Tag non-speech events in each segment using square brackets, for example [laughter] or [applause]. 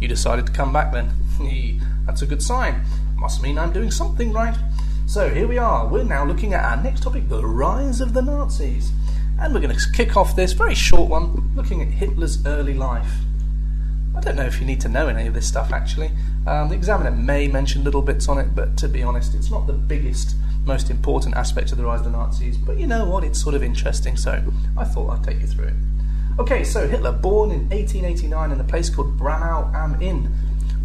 you decided to come back then. [laughs] That's a good sign. Must mean I'm doing something right. So here we are. We're now looking at our next topic the rise of the Nazis. And we're going to kick off this very short one looking at Hitler's early life. I don't know if you need to know any of this stuff actually. Um, the examiner may mention little bits on it, but to be honest, it's not the biggest, most important aspect of the rise of the Nazis. But you know what? It's sort of interesting, so I thought I'd take you through it. Okay, so Hitler, born in 1889 in a place called Braunau am Inn,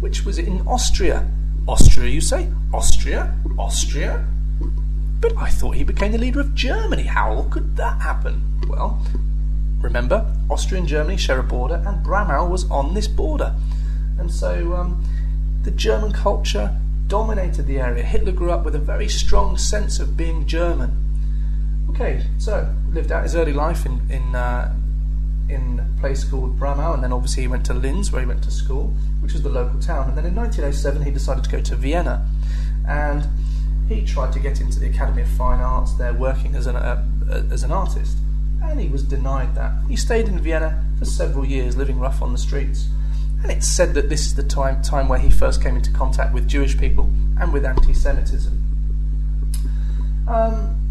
which was in Austria. Austria, you say? Austria? Austria? But I thought he became the leader of Germany. How could that happen? Well, remember, Austria and Germany share a border, and Braunau was on this border. And so um, the German culture dominated the area. Hitler grew up with a very strong sense of being German. Okay, so lived out his early life in in uh, in a place called Braunau, and then obviously he went to Linz, where he went to school, which is the local town. And then in 1907, he decided to go to Vienna, and he tried to get into the Academy of Fine Arts there, working as an uh, as an artist, and he was denied that. He stayed in Vienna for several years, living rough on the streets. And it's said that this is the time, time where he first came into contact with Jewish people and with anti Semitism. Um,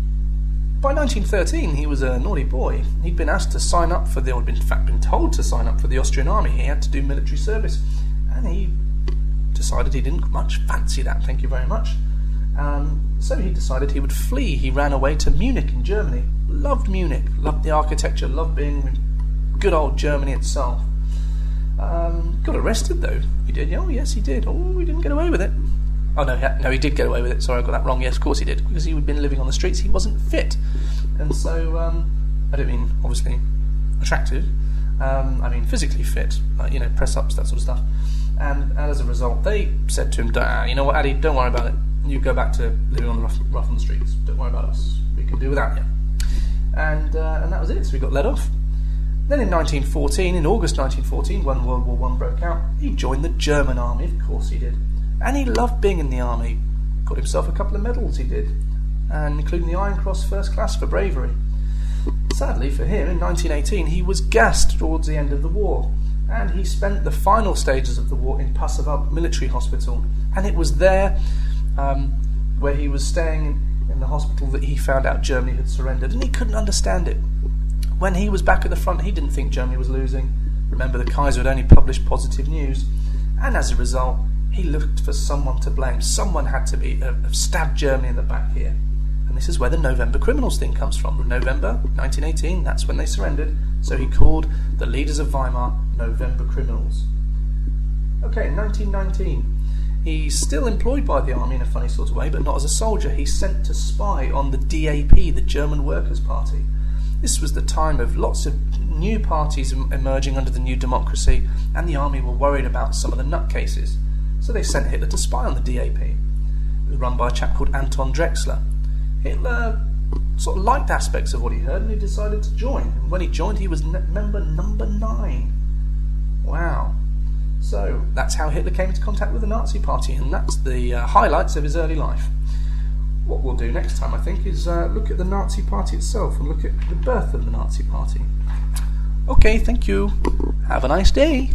by 1913, he was a naughty boy. He'd been asked to sign up for the, or in fact been told to sign up for the Austrian army. He had to do military service, and he decided he didn't much fancy that. Thank you very much. Um, so he decided he would flee. He ran away to Munich in Germany. Loved Munich, loved the architecture, loved being in good old Germany itself. Um, got arrested though. He did. Oh yes, he did. Oh, he didn't get away with it. Oh no, no, he did get away with it. Sorry, I got that wrong. Yes, of course he did, because he had been living on the streets. He wasn't fit, and so um, I don't mean obviously attractive. Um, I mean physically fit, like, you know, press ups, that sort of stuff. And, and as a result, they said to him, ah, "You know what, Addy? Don't worry about it. You go back to living on the rough, rough on the streets. Don't worry about us. We can do without you." And uh, and that was it. So he got let off. Then in 1914, in August 1914, when World War One broke out, he joined the German army. Of course he did. And he loved being in the army. Got himself a couple of medals, he did, and including the Iron Cross First Class for bravery. Sadly for him, in 1918, he was gassed towards the end of the war, and he spent the final stages of the war in Pasewalk Military Hospital. And it was there um, where he was staying in the hospital that he found out Germany had surrendered, and he couldn't understand it. When he was back at the front, he didn't think Germany was losing. Remember, the Kaiser had only published positive news, and as a result, he looked for someone to blame. Someone had to be uh, have stabbed Germany in the back here. And this is where the November criminals thing comes from. November 1918, that's when they surrendered. So he called the leaders of Weimar November criminals. Okay, 1919. He's still employed by the army in a funny sort of way, but not as a soldier. He's sent to spy on the DAP, the German Workers' Party. This was the time of lots of new parties emerging under the new democracy, and the army were worried about some of the nutcases. So they sent Hitler to spy on the DAP. It was run by a chap called Anton Drexler. Hitler sort of liked aspects of what he heard and he decided to join. And when he joined, he was member number nine. Wow. So that's how Hitler came into contact with the Nazi Party, and that's the uh, highlights of his early life what we'll do next time, I think, is uh, look at the Nazi Party itself and look at the birth of the Nazi Party. Okay, thank you. Have a nice day.